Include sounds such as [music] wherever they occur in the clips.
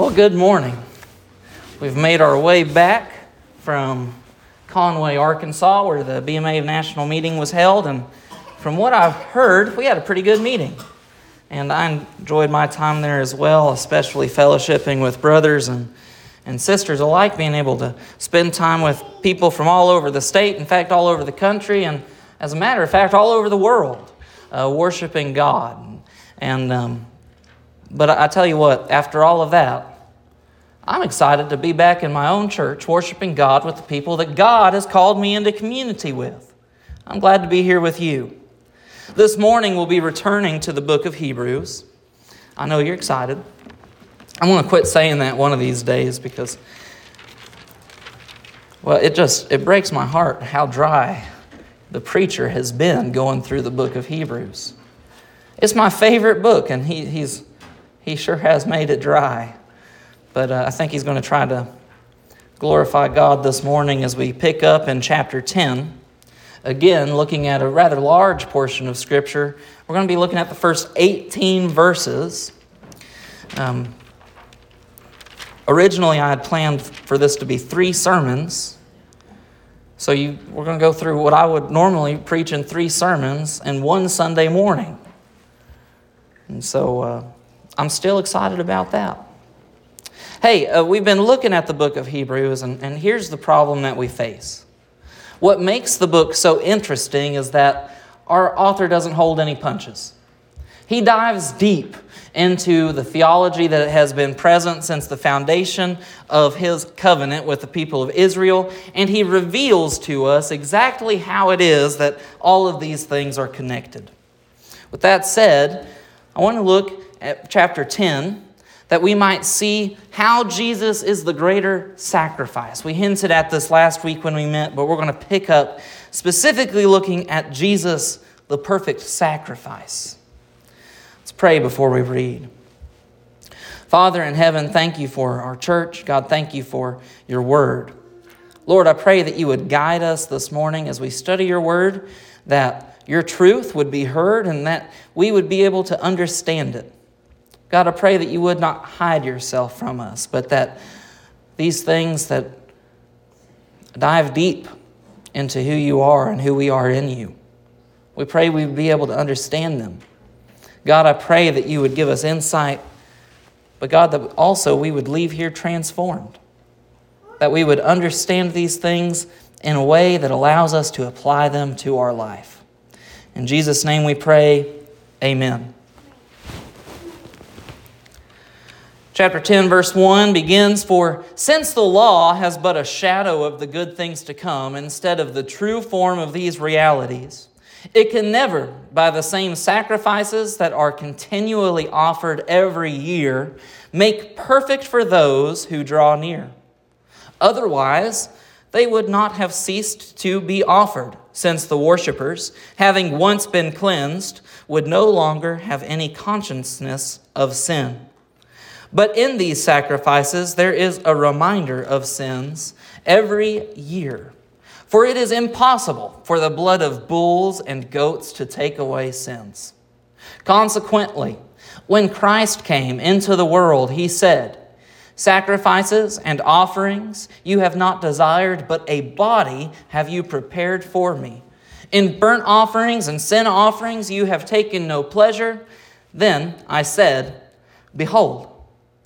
Well, good morning. We've made our way back from Conway, Arkansas, where the BMA National Meeting was held, and from what I've heard, we had a pretty good meeting. And I enjoyed my time there as well, especially fellowshipping with brothers and, and sisters alike, being able to spend time with people from all over the state, in fact, all over the country, and as a matter of fact, all over the world, uh, worshiping God. And, um, but I tell you what, after all of that, I'm excited to be back in my own church worshiping God with the people that God has called me into community with. I'm glad to be here with you. This morning we'll be returning to the book of Hebrews. I know you're excited. I'm going to quit saying that one of these days because well, it just it breaks my heart how dry the preacher has been going through the book of Hebrews. It's my favorite book and he, he's he sure has made it dry. But uh, I think he's going to try to glorify God this morning as we pick up in chapter 10. Again, looking at a rather large portion of Scripture. We're going to be looking at the first 18 verses. Um, originally, I had planned for this to be three sermons. So you, we're going to go through what I would normally preach in three sermons in one Sunday morning. And so uh, I'm still excited about that. Hey, uh, we've been looking at the book of Hebrews, and, and here's the problem that we face. What makes the book so interesting is that our author doesn't hold any punches. He dives deep into the theology that has been present since the foundation of his covenant with the people of Israel, and he reveals to us exactly how it is that all of these things are connected. With that said, I want to look at chapter 10 that we might see how Jesus is the greater sacrifice. We hinted at this last week when we met, but we're going to pick up specifically looking at Jesus, the perfect sacrifice. Let's pray before we read. Father in heaven, thank you for our church. God, thank you for your word. Lord, I pray that you would guide us this morning as we study your word, that your truth would be heard, and that we would be able to understand it. God, I pray that you would not hide yourself from us, but that these things that dive deep into who you are and who we are in you, we pray we would be able to understand them. God, I pray that you would give us insight, but God, that also we would leave here transformed, that we would understand these things in a way that allows us to apply them to our life. In Jesus' name we pray, amen. Chapter 10, verse 1 begins For since the law has but a shadow of the good things to come instead of the true form of these realities, it can never, by the same sacrifices that are continually offered every year, make perfect for those who draw near. Otherwise, they would not have ceased to be offered, since the worshippers, having once been cleansed, would no longer have any consciousness of sin. But in these sacrifices, there is a reminder of sins every year. For it is impossible for the blood of bulls and goats to take away sins. Consequently, when Christ came into the world, he said, Sacrifices and offerings you have not desired, but a body have you prepared for me. In burnt offerings and sin offerings you have taken no pleasure. Then I said, Behold,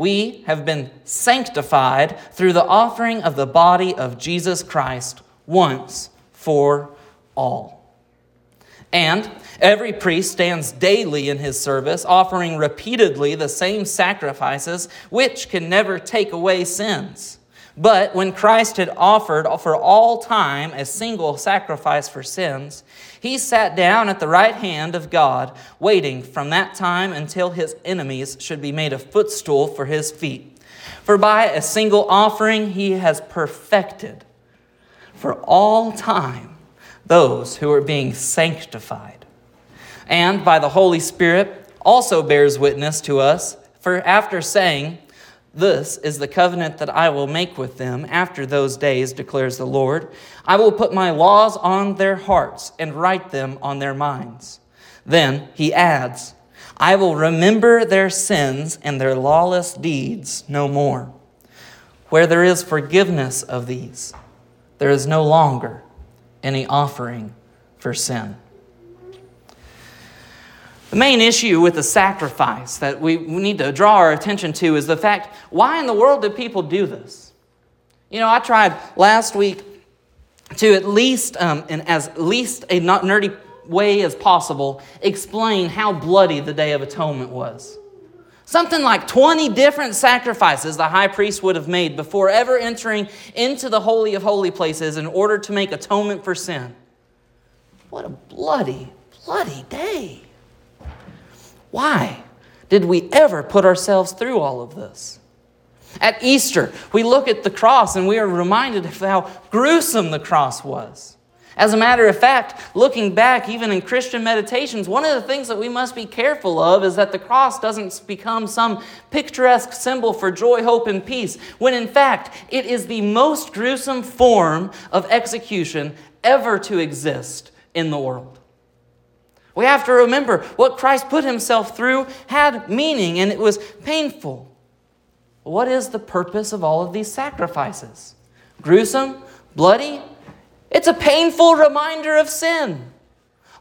we have been sanctified through the offering of the body of Jesus Christ once for all. And every priest stands daily in his service, offering repeatedly the same sacrifices, which can never take away sins. But when Christ had offered for all time a single sacrifice for sins, he sat down at the right hand of God, waiting from that time until his enemies should be made a footstool for his feet. For by a single offering he has perfected for all time those who are being sanctified. And by the Holy Spirit also bears witness to us, for after saying, This is the covenant that I will make with them after those days, declares the Lord. I will put my laws on their hearts and write them on their minds. Then he adds, I will remember their sins and their lawless deeds no more. Where there is forgiveness of these, there is no longer any offering for sin. The main issue with the sacrifice that we need to draw our attention to is the fact why in the world do people do this? You know, I tried last week to at least, um, in as least a not nerdy way as possible, explain how bloody the Day of Atonement was. Something like 20 different sacrifices the high priest would have made before ever entering into the Holy of Holy Places in order to make atonement for sin. What a bloody, bloody day. Why did we ever put ourselves through all of this? At Easter, we look at the cross and we are reminded of how gruesome the cross was. As a matter of fact, looking back, even in Christian meditations, one of the things that we must be careful of is that the cross doesn't become some picturesque symbol for joy, hope, and peace, when in fact it is the most gruesome form of execution ever to exist in the world. We have to remember what Christ put himself through had meaning and it was painful. What is the purpose of all of these sacrifices? Gruesome, bloody, it's a painful reminder of sin.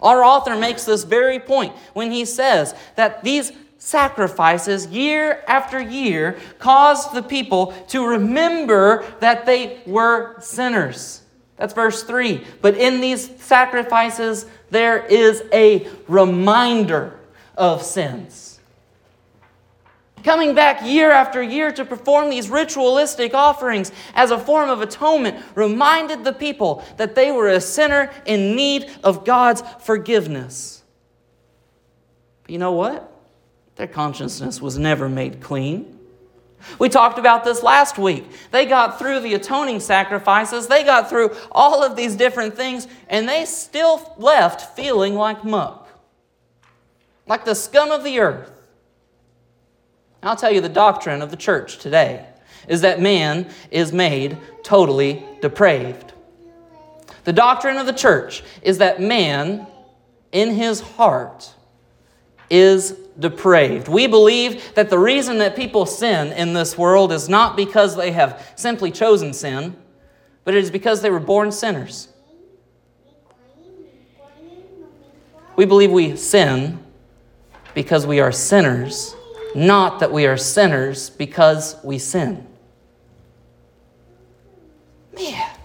Our author makes this very point when he says that these sacrifices, year after year, caused the people to remember that they were sinners. That's verse 3. But in these sacrifices, there is a reminder of sins coming back year after year to perform these ritualistic offerings as a form of atonement reminded the people that they were a sinner in need of God's forgiveness. But you know what? Their consciousness was never made clean. We talked about this last week. They got through the atoning sacrifices, they got through all of these different things, and they still left feeling like muck, like the scum of the earth. I'll tell you the doctrine of the church today is that man is made totally depraved. The doctrine of the church is that man, in his heart, is depraved. We believe that the reason that people sin in this world is not because they have simply chosen sin, but it is because they were born sinners. We believe we sin because we are sinners not that we are sinners because we sin. Man,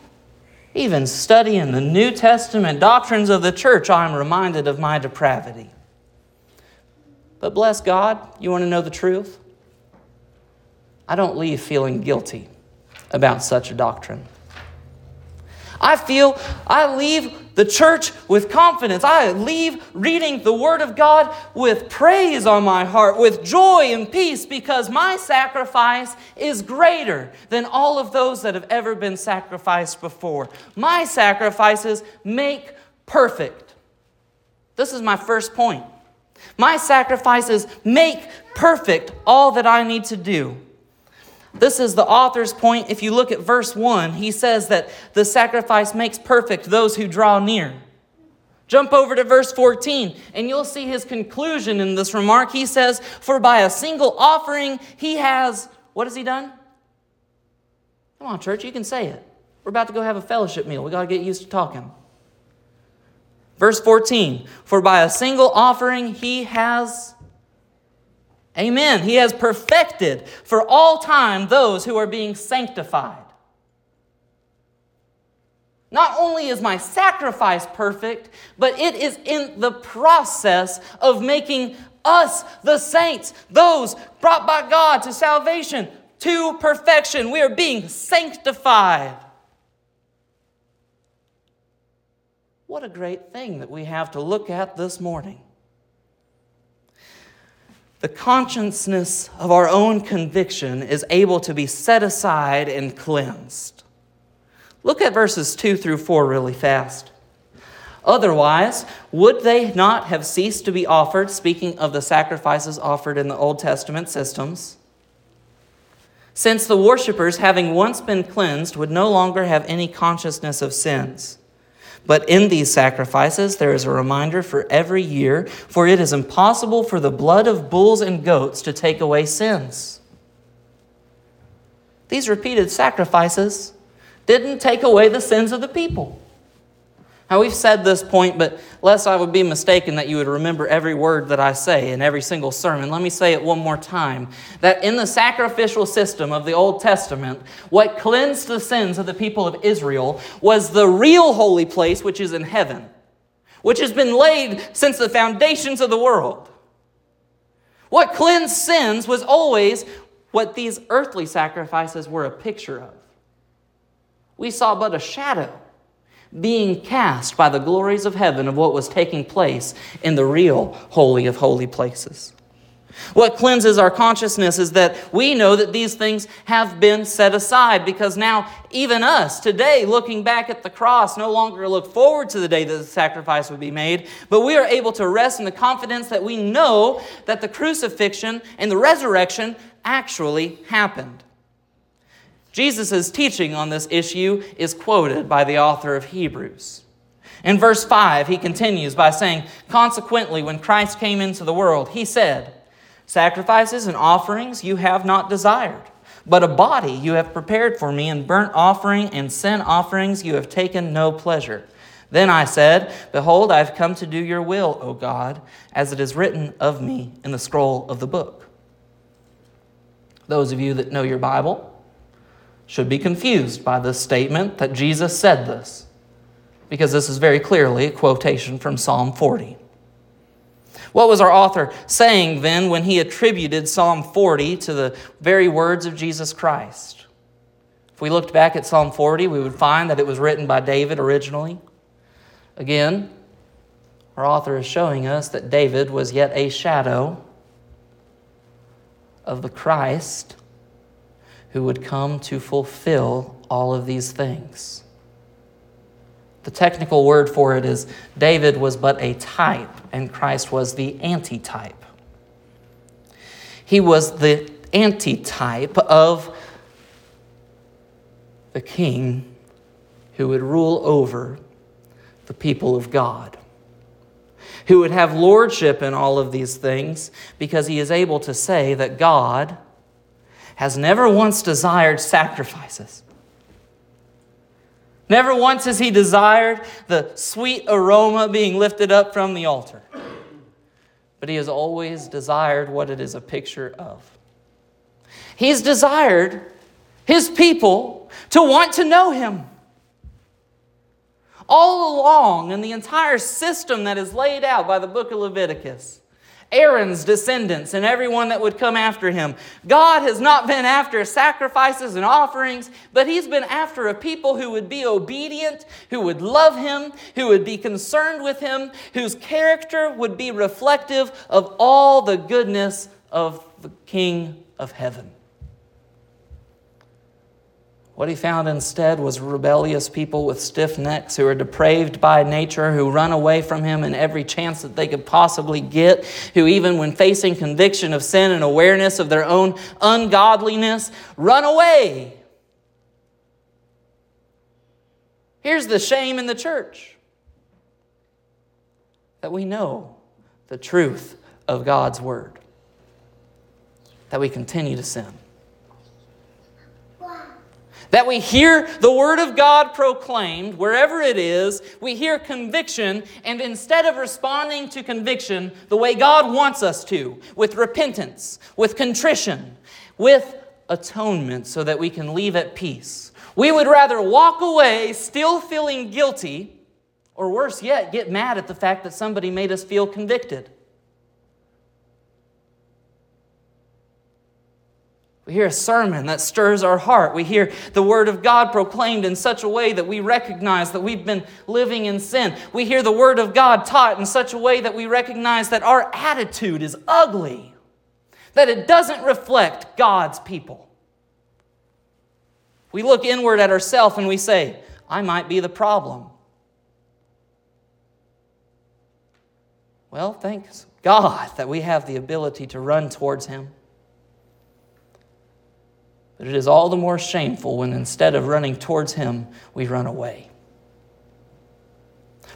even studying the New Testament doctrines of the church, I'm reminded of my depravity. But bless God, you want to know the truth? I don't leave feeling guilty about such a doctrine. I feel I leave the church with confidence. I leave reading the Word of God with praise on my heart, with joy and peace, because my sacrifice is greater than all of those that have ever been sacrificed before. My sacrifices make perfect. This is my first point. My sacrifices make perfect all that I need to do. This is the author's point. If you look at verse 1, he says that the sacrifice makes perfect those who draw near. Jump over to verse 14, and you'll see his conclusion in this remark. He says, For by a single offering he has, what has he done? Come on, church, you can say it. We're about to go have a fellowship meal. We got to get used to talking. Verse 14, For by a single offering he has Amen. He has perfected for all time those who are being sanctified. Not only is my sacrifice perfect, but it is in the process of making us, the saints, those brought by God to salvation, to perfection. We are being sanctified. What a great thing that we have to look at this morning the consciousness of our own conviction is able to be set aside and cleansed. Look at verses 2 through 4 really fast. Otherwise, would they not have ceased to be offered, speaking of the sacrifices offered in the Old Testament systems? Since the worshippers, having once been cleansed, would no longer have any consciousness of sins. But in these sacrifices, there is a reminder for every year, for it is impossible for the blood of bulls and goats to take away sins. These repeated sacrifices didn't take away the sins of the people. Now, we've said this point, but lest I would be mistaken that you would remember every word that I say in every single sermon, let me say it one more time. That in the sacrificial system of the Old Testament, what cleansed the sins of the people of Israel was the real holy place, which is in heaven, which has been laid since the foundations of the world. What cleansed sins was always what these earthly sacrifices were a picture of. We saw but a shadow being cast by the glories of heaven of what was taking place in the real Holy of Holy Places. What cleanses our consciousness is that we know that these things have been set aside because now, even us today, looking back at the cross, no longer look forward to the day that the sacrifice would be made, but we are able to rest in the confidence that we know that the crucifixion and the resurrection actually happened. Jesus' teaching on this issue is quoted by the author of Hebrews. In verse 5, he continues by saying, Consequently, when Christ came into the world, he said, Sacrifices and offerings you have not desired, but a body you have prepared for me, and burnt offering and sin offerings you have taken no pleasure. Then I said, Behold, I have come to do your will, O God, as it is written of me in the scroll of the book. Those of you that know your Bible, should be confused by the statement that Jesus said this, because this is very clearly a quotation from Psalm 40. What was our author saying then when he attributed Psalm 40 to the very words of Jesus Christ? If we looked back at Psalm 40, we would find that it was written by David originally. Again, our author is showing us that David was yet a shadow of the Christ who would come to fulfill all of these things. The technical word for it is David was but a type, and Christ was the antitype. He was the antitype of the king who would rule over the people of God, who would have lordship in all of these things because he is able to say that God has never once desired sacrifices. Never once has he desired the sweet aroma being lifted up from the altar. But he has always desired what it is a picture of. He's desired his people to want to know him. All along in the entire system that is laid out by the book of Leviticus, Aaron's descendants and everyone that would come after him. God has not been after sacrifices and offerings, but He's been after a people who would be obedient, who would love Him, who would be concerned with Him, whose character would be reflective of all the goodness of the King of heaven. What he found instead was rebellious people with stiff necks who are depraved by nature, who run away from him in every chance that they could possibly get, who, even when facing conviction of sin and awareness of their own ungodliness, run away. Here's the shame in the church that we know the truth of God's word, that we continue to sin that we hear the Word of God proclaimed wherever it is, we hear conviction, and instead of responding to conviction the way God wants us to, with repentance, with contrition, with atonement, so that we can leave at peace, we would rather walk away still feeling guilty, or worse yet, get mad at the fact that somebody made us feel convicted. We hear a sermon that stirs our heart. We hear the Word of God proclaimed in such a way that we recognize that we've been living in sin. We hear the Word of God taught in such a way that we recognize that our attitude is ugly, that it doesn't reflect God's people. We look inward at ourselves and we say, I might be the problem. Well, thanks God that we have the ability to run towards Him. But it is all the more shameful when instead of running towards Him, we run away.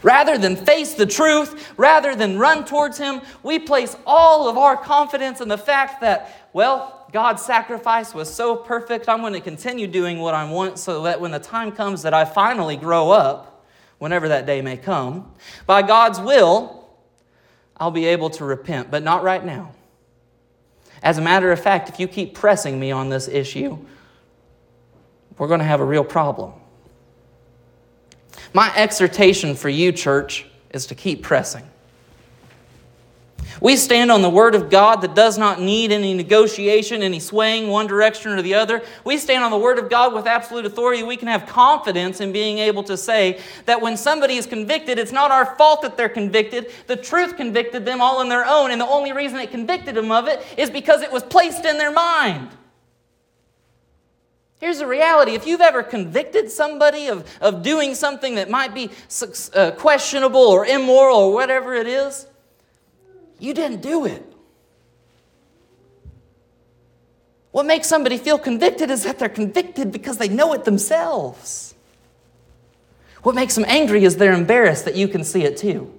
Rather than face the truth, rather than run towards Him, we place all of our confidence in the fact that, well, God's sacrifice was so perfect, I'm going to continue doing what I want so that when the time comes that I finally grow up, whenever that day may come, by God's will, I'll be able to repent, but not right now. As a matter of fact, if you keep pressing me on this issue, we're going to have a real problem. My exhortation for you, church, is to keep pressing. We stand on the Word of God that does not need any negotiation, any swaying one direction or the other. We stand on the Word of God with absolute authority. We can have confidence in being able to say that when somebody is convicted, it's not our fault that they're convicted. The truth convicted them all on their own, and the only reason it convicted them of it is because it was placed in their mind. Here's the reality if you've ever convicted somebody of, of doing something that might be uh, questionable or immoral or whatever it is, you didn't do it. What makes somebody feel convicted is that they're convicted because they know it themselves. What makes them angry is they're embarrassed that you can see it too.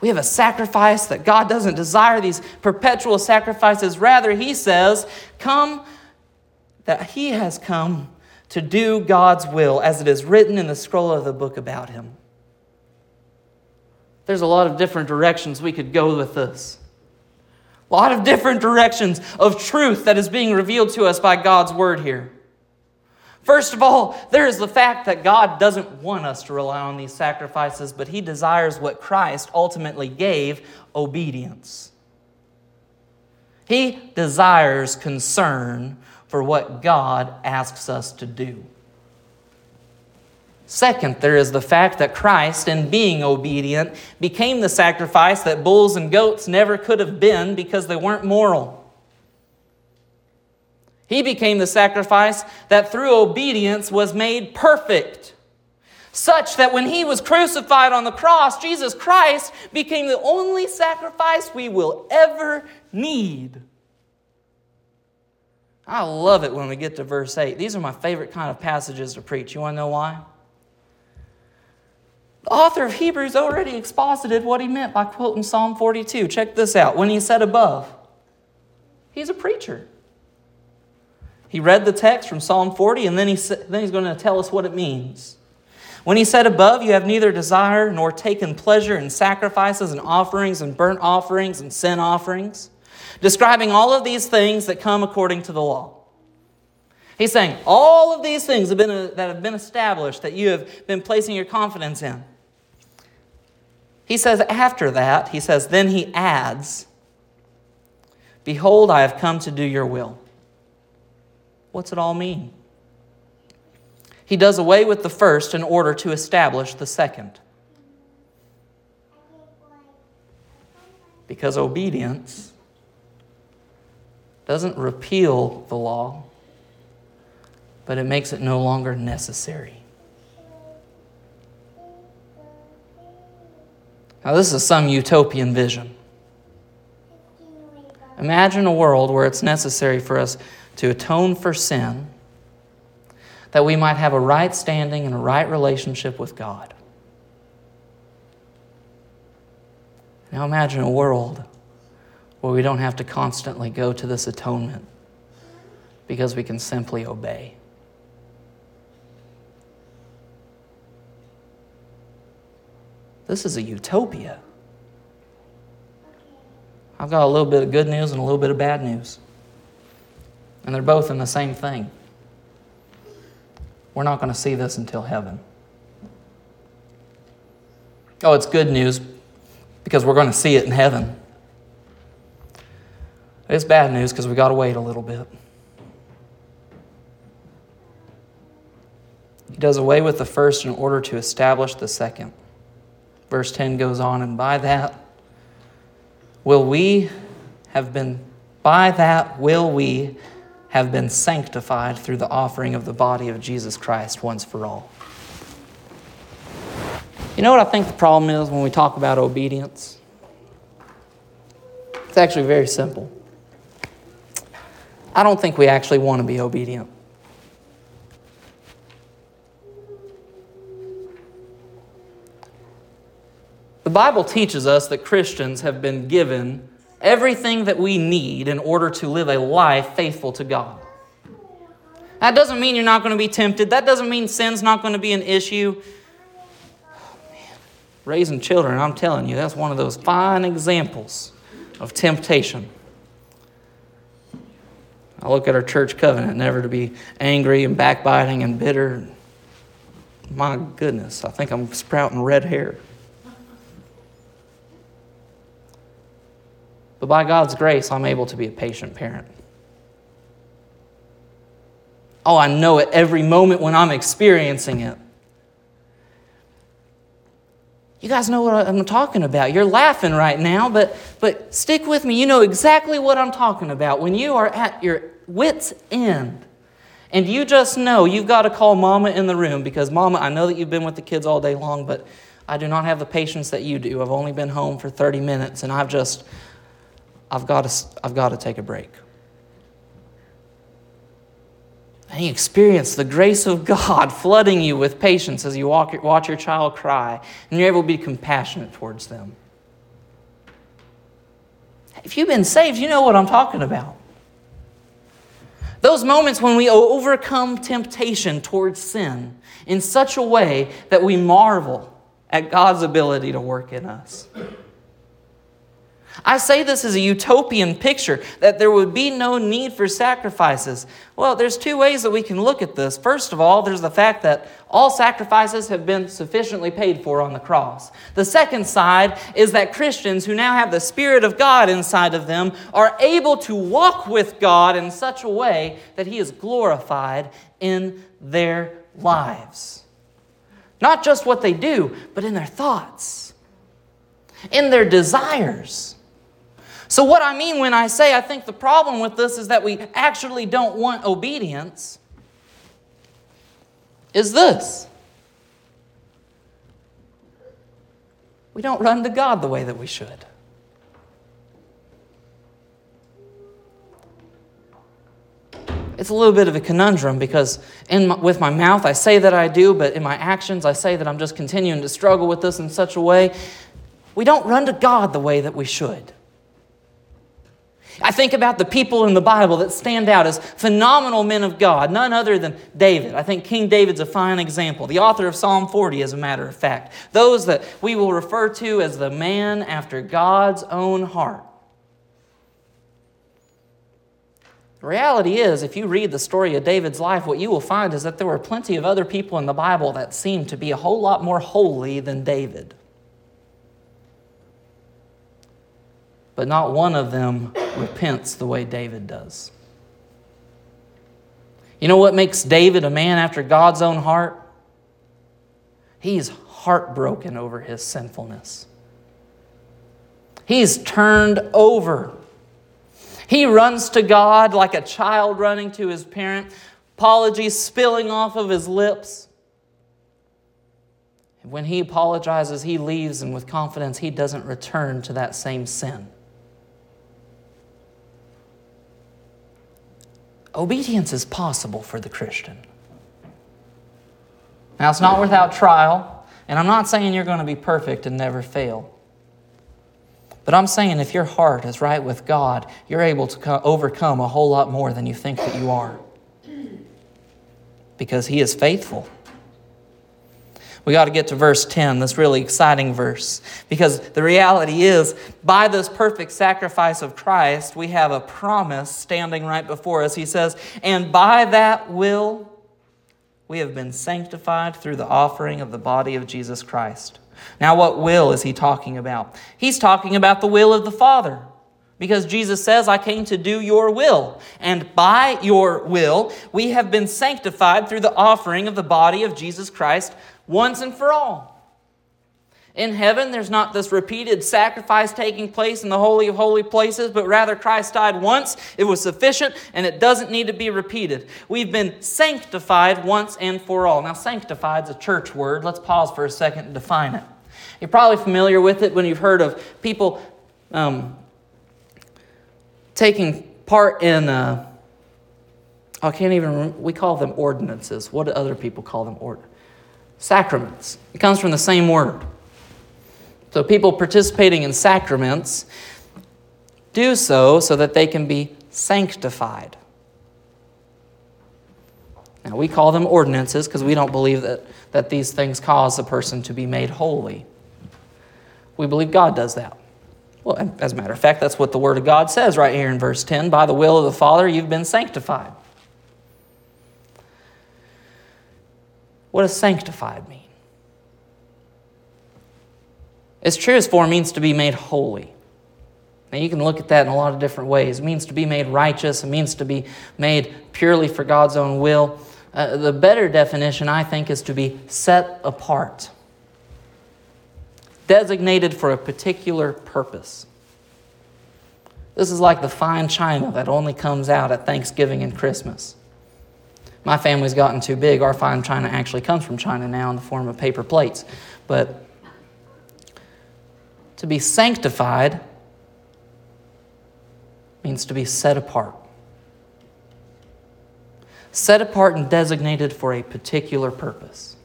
We have a sacrifice that God doesn't desire these perpetual sacrifices. Rather, He says, Come, that He has come to do God's will, as it is written in the scroll of the book about Him. There's a lot of different directions we could go with this. A lot of different directions of truth that is being revealed to us by God's word here. First of all, there is the fact that God doesn't want us to rely on these sacrifices, but He desires what Christ ultimately gave obedience. He desires concern for what God asks us to do. Second, there is the fact that Christ, in being obedient, became the sacrifice that bulls and goats never could have been because they weren't moral. He became the sacrifice that through obedience was made perfect. Such that when he was crucified on the cross, Jesus Christ became the only sacrifice we will ever need. I love it when we get to verse 8. These are my favorite kind of passages to preach. You want to know why? The author of Hebrews already exposited what he meant by quoting Psalm 42. Check this out. When he said above, he's a preacher. He read the text from Psalm 40, and then, he, then he's going to tell us what it means. When he said above, you have neither desire nor taken pleasure in sacrifices and offerings and burnt offerings and sin offerings, describing all of these things that come according to the law. He's saying all of these things have been, that have been established that you have been placing your confidence in. He says after that, he says, then he adds, Behold, I have come to do your will. What's it all mean? He does away with the first in order to establish the second. Because obedience doesn't repeal the law, but it makes it no longer necessary. Now, this is some utopian vision. Imagine a world where it's necessary for us to atone for sin, that we might have a right standing and a right relationship with God. Now imagine a world where we don't have to constantly go to this atonement because we can simply obey. This is a utopia. I've got a little bit of good news and a little bit of bad news. And they're both in the same thing. We're not going to see this until heaven. Oh, it's good news because we're going to see it in heaven. It's bad news because we've got to wait a little bit. He does away with the first in order to establish the second. Verse 10 goes on, and by that will we have been, by that will we have been sanctified through the offering of the body of Jesus Christ once for all. You know what I think the problem is when we talk about obedience? It's actually very simple. I don't think we actually want to be obedient. The Bible teaches us that Christians have been given everything that we need in order to live a life faithful to God. That doesn't mean you're not going to be tempted. That doesn't mean sin's not going to be an issue. Oh, Raising children, I'm telling you, that's one of those fine examples of temptation. I look at our church covenant, never to be angry and backbiting and bitter. My goodness, I think I'm sprouting red hair. But by God's grace, I'm able to be a patient parent. Oh, I know it every moment when I'm experiencing it. You guys know what I'm talking about. You're laughing right now, but, but stick with me. You know exactly what I'm talking about. When you are at your wits' end and you just know you've got to call mama in the room because, mama, I know that you've been with the kids all day long, but I do not have the patience that you do. I've only been home for 30 minutes and I've just, I've got to, I've got to take a break. And you experience the grace of God [laughs] flooding you with patience as you walk, watch your child cry, and you're able to be compassionate towards them. If you've been saved, you know what I'm talking about. Those moments when we overcome temptation towards sin in such a way that we marvel at God's ability to work in us. I say this as a utopian picture that there would be no need for sacrifices. Well, there's two ways that we can look at this. First of all, there's the fact that all sacrifices have been sufficiently paid for on the cross. The second side is that Christians who now have the Spirit of God inside of them are able to walk with God in such a way that He is glorified in their lives. Not just what they do, but in their thoughts, in their desires. So, what I mean when I say I think the problem with this is that we actually don't want obedience is this we don't run to God the way that we should. It's a little bit of a conundrum because in my, with my mouth I say that I do, but in my actions I say that I'm just continuing to struggle with this in such a way. We don't run to God the way that we should. I think about the people in the Bible that stand out as phenomenal men of God, none other than David. I think King David's a fine example. The author of Psalm 40, as a matter of fact. Those that we will refer to as the man after God's own heart. The reality is, if you read the story of David's life, what you will find is that there were plenty of other people in the Bible that seemed to be a whole lot more holy than David. But not one of them repents the way David does. You know what makes David a man after God's own heart? He's heartbroken over his sinfulness. He's turned over. He runs to God like a child running to his parent, apologies spilling off of his lips. When he apologizes, he leaves, and with confidence, he doesn't return to that same sin. Obedience is possible for the Christian. Now, it's not without trial, and I'm not saying you're going to be perfect and never fail. But I'm saying if your heart is right with God, you're able to overcome a whole lot more than you think that you are. Because He is faithful we got to get to verse 10, this really exciting verse. Because the reality is, by this perfect sacrifice of Christ, we have a promise standing right before us. He says, And by that will we have been sanctified through the offering of the body of Jesus Christ. Now, what will is he talking about? He's talking about the will of the Father. Because Jesus says, I came to do your will. And by your will, we have been sanctified through the offering of the body of Jesus Christ once and for all. In heaven, there's not this repeated sacrifice taking place in the Holy of Holy Places, but rather Christ died once. It was sufficient, and it doesn't need to be repeated. We've been sanctified once and for all. Now, sanctified is a church word. Let's pause for a second and define it. You're probably familiar with it when you've heard of people um, taking part in. Uh, I can't even. Remember, we call them ordinances. What do other people call them? Sacraments. It comes from the same word. So people participating in sacraments do so so that they can be sanctified. Now, we call them ordinances because we don't believe that, that these things cause a person to be made holy. We believe God does that. Well, as a matter of fact, that's what the Word of God says right here in verse 10 By the will of the Father, you've been sanctified. What does sanctified mean? True as for means to be made holy. Now, you can look at that in a lot of different ways. It means to be made righteous, it means to be made purely for God's own will. Uh, the better definition, I think, is to be set apart, designated for a particular purpose. This is like the fine china that only comes out at Thanksgiving and Christmas. My family's gotten too big. Our fine china actually comes from China now in the form of paper plates. But to be sanctified means to be set apart. Set apart and designated for a particular purpose.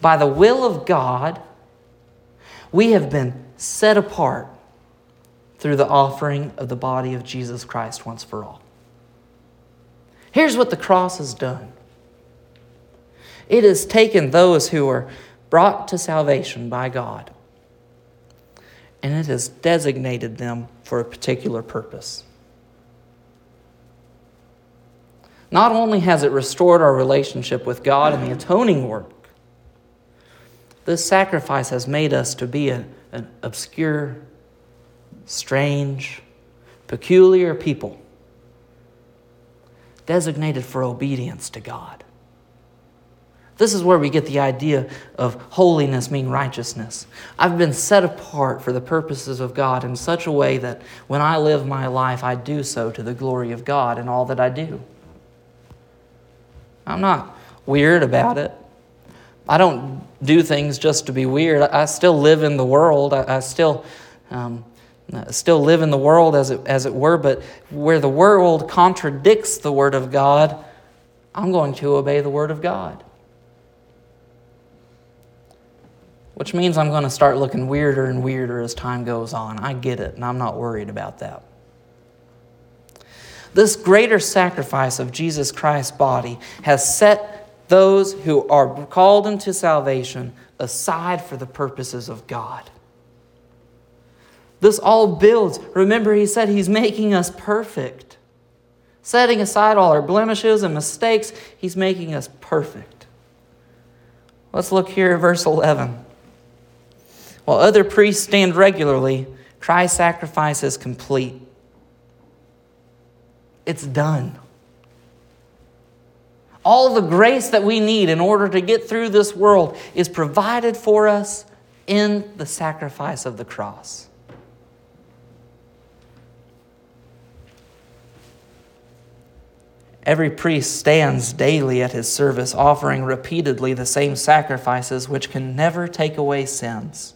By the will of God, we have been set apart through the offering of the body of Jesus Christ once for all. Here's what the cross has done it has taken those who are brought to salvation by God, and it has designated them for a particular purpose. Not only has it restored our relationship with God and the atoning work, this sacrifice has made us to be an, an obscure, strange, peculiar people designated for obedience to God. This is where we get the idea of holiness meaning righteousness. I've been set apart for the purposes of God in such a way that when I live my life, I do so to the glory of God in all that I do. I'm not weird about it. I don't do things just to be weird. I still live in the world. I, still um, still live in the world as it, as it were, but where the world contradicts the Word of God, I'm going to obey the Word of God. which means I'm going to start looking weirder and weirder as time goes on. I get it, and I'm not worried about that. This greater sacrifice of Jesus Christ's body has set those who are called into salvation aside for the purposes of God. This all builds. Remember, he said he's making us perfect. Setting aside all our blemishes and mistakes, he's making us perfect. Let's look here at verse 11. While other priests stand regularly, Christ's sacrifice is complete. It's done. All the grace that we need in order to get through this world is provided for us in the sacrifice of the cross. Every priest stands daily at his service, offering repeatedly the same sacrifices which can never take away sins.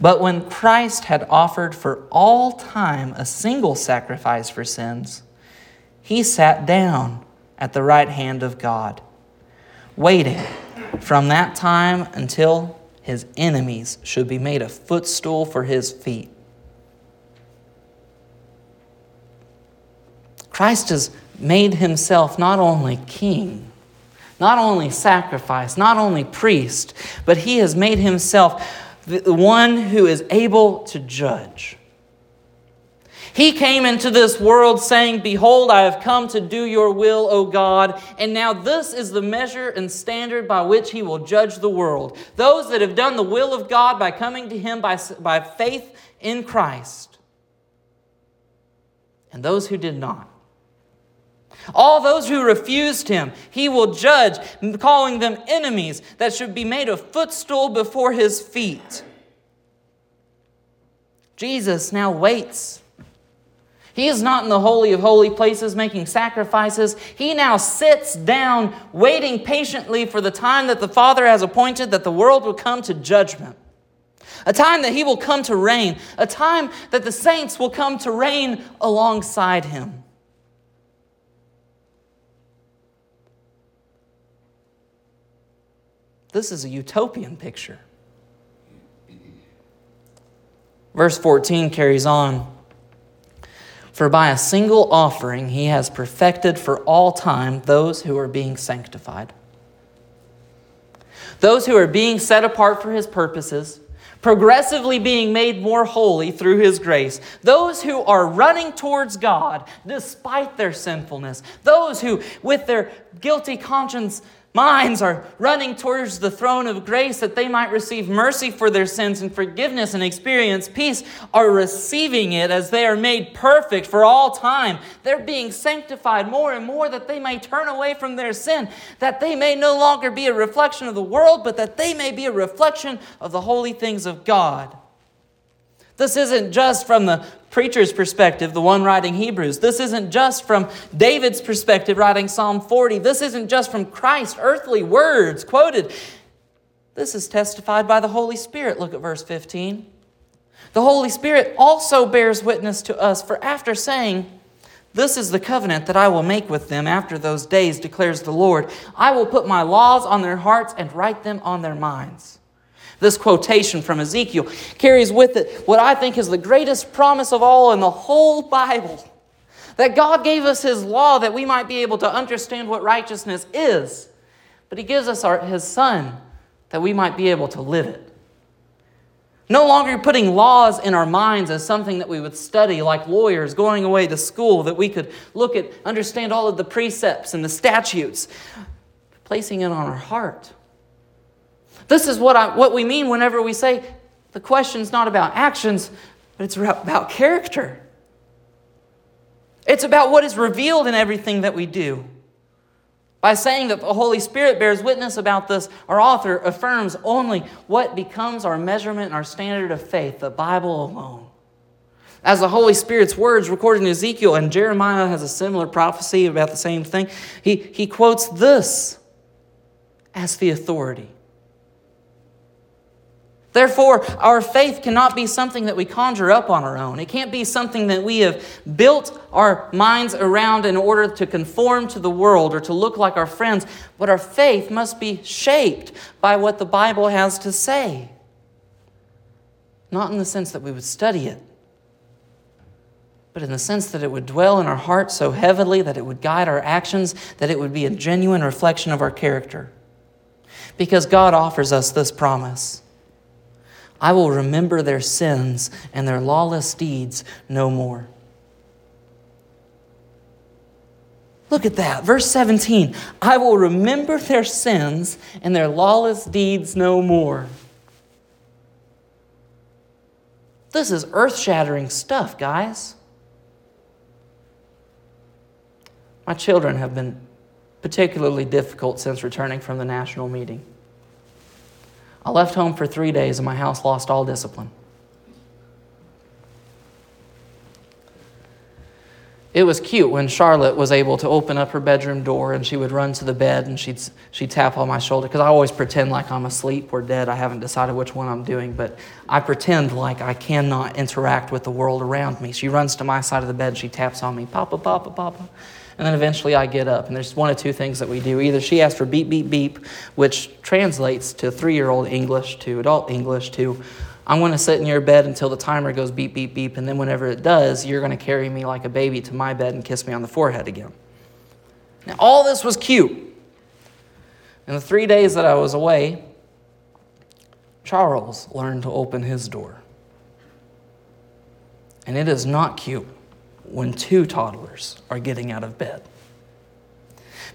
But when Christ had offered for all time a single sacrifice for sins, he sat down at the right hand of God, waiting from that time until his enemies should be made a footstool for his feet. Christ has made himself not only king, not only sacrifice, not only priest, but he has made himself the one who is able to judge. He came into this world saying, Behold, I have come to do your will, O God. And now this is the measure and standard by which he will judge the world. Those that have done the will of God by coming to him by, by faith in Christ, and those who did not. All those who refused him, he will judge, calling them enemies that should be made a footstool before his feet. Jesus now waits. He is not in the Holy of Holy Places making sacrifices. He now sits down, waiting patiently for the time that the Father has appointed that the world will come to judgment. A time that He will come to reign. A time that the saints will come to reign alongside Him. This is a utopian picture. Verse 14 carries on For by a single offering he has perfected for all time those who are being sanctified. Those who are being set apart for his purposes, progressively being made more holy through his grace. Those who are running towards God despite their sinfulness. Those who, with their guilty conscience, minds are running towards the throne of grace that they might receive mercy for their sins and forgiveness and experience peace are receiving it as they are made perfect for all time. They're being sanctified more and more that they may turn away from their sin, that they may no longer be a reflection of the world, but that they may be a reflection of the holy things of God. This isn't just from the preacher's perspective, the one writing Hebrews. This isn't just from David's perspective, writing Psalm 40. This isn't just from Christ's earthly words quoted. This is testified by the Holy Spirit. Look at verse 15. The Holy Spirit also bears witness to us, for after saying, This is the covenant that I will make with them after those days, declares the Lord, I will put my laws on their hearts and write them on their minds. This quotation from Ezekiel carries with it what I think is the greatest promise of all in the whole Bible that God gave us His law that we might be able to understand what righteousness is, but He gives us our, His Son that we might be able to live it. No longer putting laws in our minds as something that we would study like lawyers going away to school, that we could look at, understand all of the precepts and the statutes, placing it on our heart this is what, I, what we mean whenever we say the question's not about actions, but it's about character. It's about what is revealed in everything that we do. By saying that the Holy Spirit bears witness about this, our author affirms only what becomes our measurement and our standard of faith, the Bible alone. As the Holy Spirit's words recorded in Ezekiel, and Jeremiah has a similar prophecy about the same thing, he, he quotes this as the authority. Therefore, our faith cannot be something that we conjure up on our own. It can't be something that we have built our minds around in order to conform to the world or to look like our friends. But our faith must be shaped by what the Bible has to say. Not in the sense that we would study it, but in the sense that it would dwell in our hearts so heavily that it would guide our actions, that it would be a genuine reflection of our character. Because God offers us this promise. I will remember their sins and their lawless deeds no more. Look at that. Verse 17 I will remember their sins and their lawless deeds no more. This is earth shattering stuff, guys. My children have been particularly difficult since returning from the national meeting. I left home for three days and my house lost all discipline. It was cute when Charlotte was able to open up her bedroom door and she would run to the bed and she'd, she'd tap on my shoulder because I always pretend like I'm asleep or dead. I haven't decided which one I'm doing, but I pretend like I cannot interact with the world around me. She runs to my side of the bed, she taps on me, Papa, Papa, Papa. And then eventually I get up, and there's one of two things that we do. Either she asks for beep, beep, beep, which translates to three year old English to adult English to I'm going to sit in your bed until the timer goes beep, beep, beep, and then whenever it does, you're going to carry me like a baby to my bed and kiss me on the forehead again. Now, all this was cute. In the three days that I was away, Charles learned to open his door. And it is not cute when two toddlers are getting out of bed.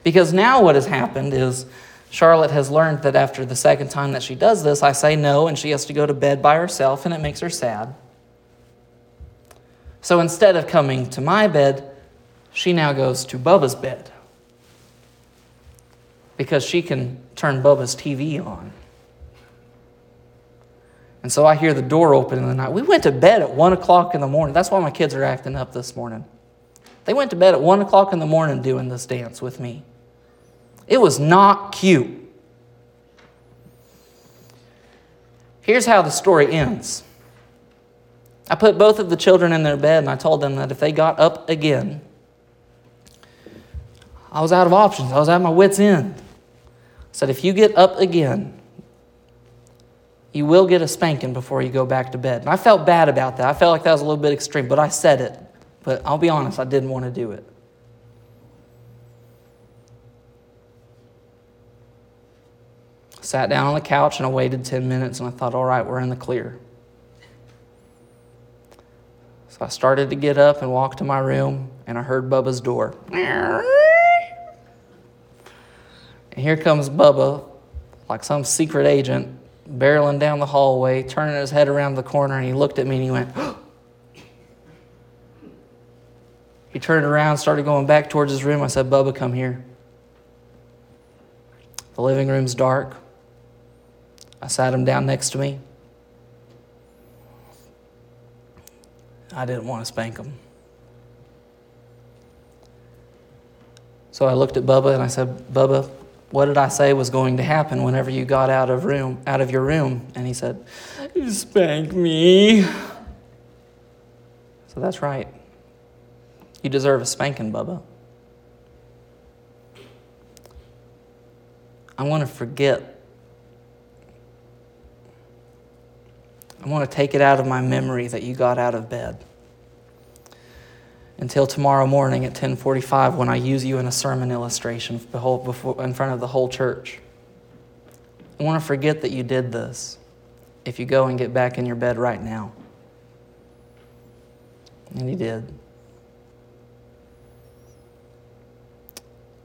Because now what has happened is Charlotte has learned that after the second time that she does this, I say no, and she has to go to bed by herself, and it makes her sad. So instead of coming to my bed, she now goes to Bubba's bed because she can turn Bubba's TV on. And so I hear the door open in the night. We went to bed at 1 o'clock in the morning. That's why my kids are acting up this morning. They went to bed at 1 o'clock in the morning doing this dance with me. It was not cute. Here's how the story ends I put both of the children in their bed and I told them that if they got up again, I was out of options. I was at my wits' end. I said, if you get up again, you will get a spanking before you go back to bed. And I felt bad about that. I felt like that was a little bit extreme, but I said it. But I'll be honest, I didn't want to do it. Sat down on the couch and I waited 10 minutes and I thought, all right, we're in the clear. So I started to get up and walk to my room and I heard Bubba's door. And here comes Bubba, like some secret agent, barreling down the hallway, turning his head around the corner, and he looked at me and he went, [gasps] He turned around, started going back towards his room. I said, Bubba, come here. The living room's dark. I sat him down next to me. I didn't want to spank him. So I looked at Bubba and I said, Bubba, what did I say was going to happen whenever you got out of room out of your room? And he said, You spank me. So that's right. You deserve a spanking, Bubba. I want to forget. I want to take it out of my memory that you got out of bed until tomorrow morning at 10:45 when I use you in a sermon illustration in front of the whole church. I want to forget that you did this if you go and get back in your bed right now. And he did.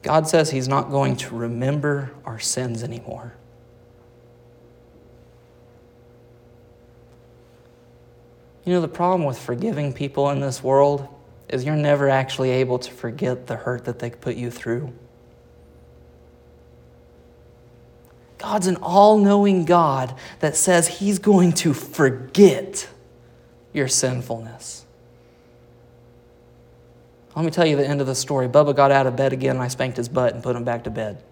God says he's not going to remember our sins anymore. You know, the problem with forgiving people in this world is you're never actually able to forget the hurt that they put you through. God's an all knowing God that says He's going to forget your sinfulness. Let me tell you the end of the story. Bubba got out of bed again, and I spanked his butt and put him back to bed.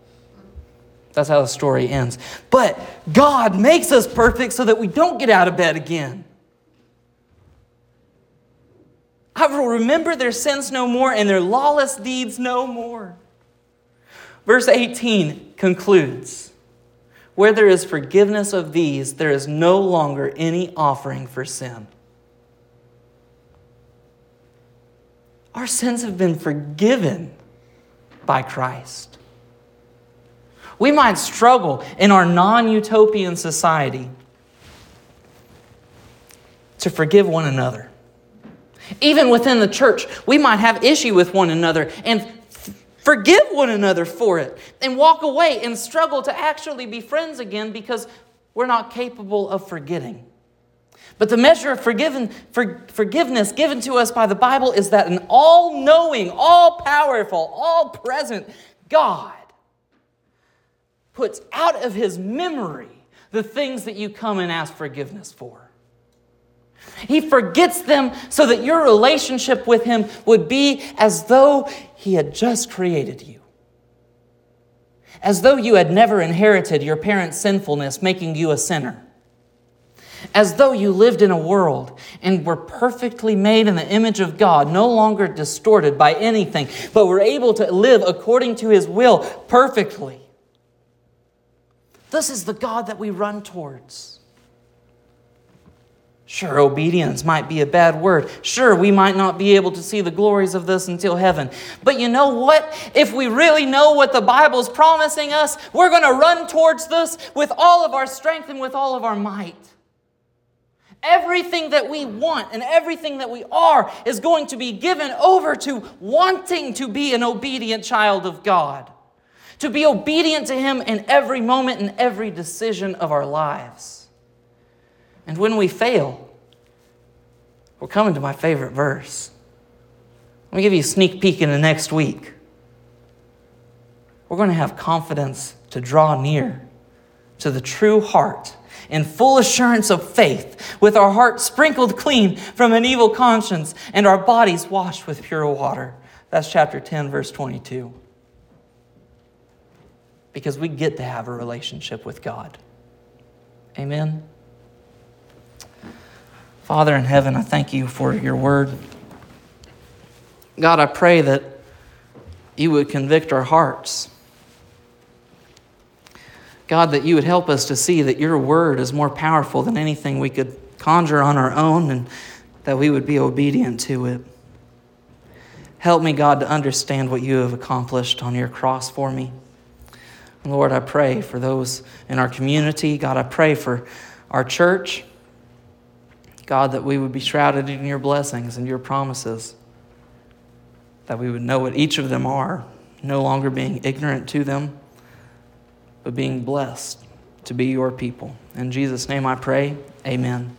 That's how the story ends. But God makes us perfect so that we don't get out of bed again. I will remember their sins no more and their lawless deeds no more. Verse 18 concludes Where there is forgiveness of these, there is no longer any offering for sin. Our sins have been forgiven by Christ. We might struggle in our non utopian society to forgive one another. Even within the church, we might have issue with one another and forgive one another for it and walk away and struggle to actually be friends again because we're not capable of forgetting. But the measure of forgiven, for, forgiveness given to us by the Bible is that an all knowing, all powerful, all present God puts out of his memory the things that you come and ask forgiveness for. He forgets them so that your relationship with Him would be as though He had just created you. As though you had never inherited your parents' sinfulness, making you a sinner. As though you lived in a world and were perfectly made in the image of God, no longer distorted by anything, but were able to live according to His will perfectly. This is the God that we run towards. Sure, obedience might be a bad word. Sure, we might not be able to see the glories of this until heaven. But you know what? If we really know what the Bible's promising us, we're going to run towards this with all of our strength and with all of our might. Everything that we want and everything that we are is going to be given over to wanting to be an obedient child of God, to be obedient to Him in every moment and every decision of our lives. And when we fail, we're coming to my favorite verse. Let me give you a sneak peek into next week. We're going to have confidence to draw near to the true heart in full assurance of faith, with our hearts sprinkled clean from an evil conscience and our bodies washed with pure water. That's chapter 10, verse 22. Because we get to have a relationship with God. Amen. Father in heaven, I thank you for your word. God, I pray that you would convict our hearts. God, that you would help us to see that your word is more powerful than anything we could conjure on our own and that we would be obedient to it. Help me, God, to understand what you have accomplished on your cross for me. Lord, I pray for those in our community. God, I pray for our church. God, that we would be shrouded in your blessings and your promises, that we would know what each of them are, no longer being ignorant to them, but being blessed to be your people. In Jesus' name I pray, amen.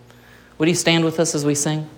Would you stand with us as we sing?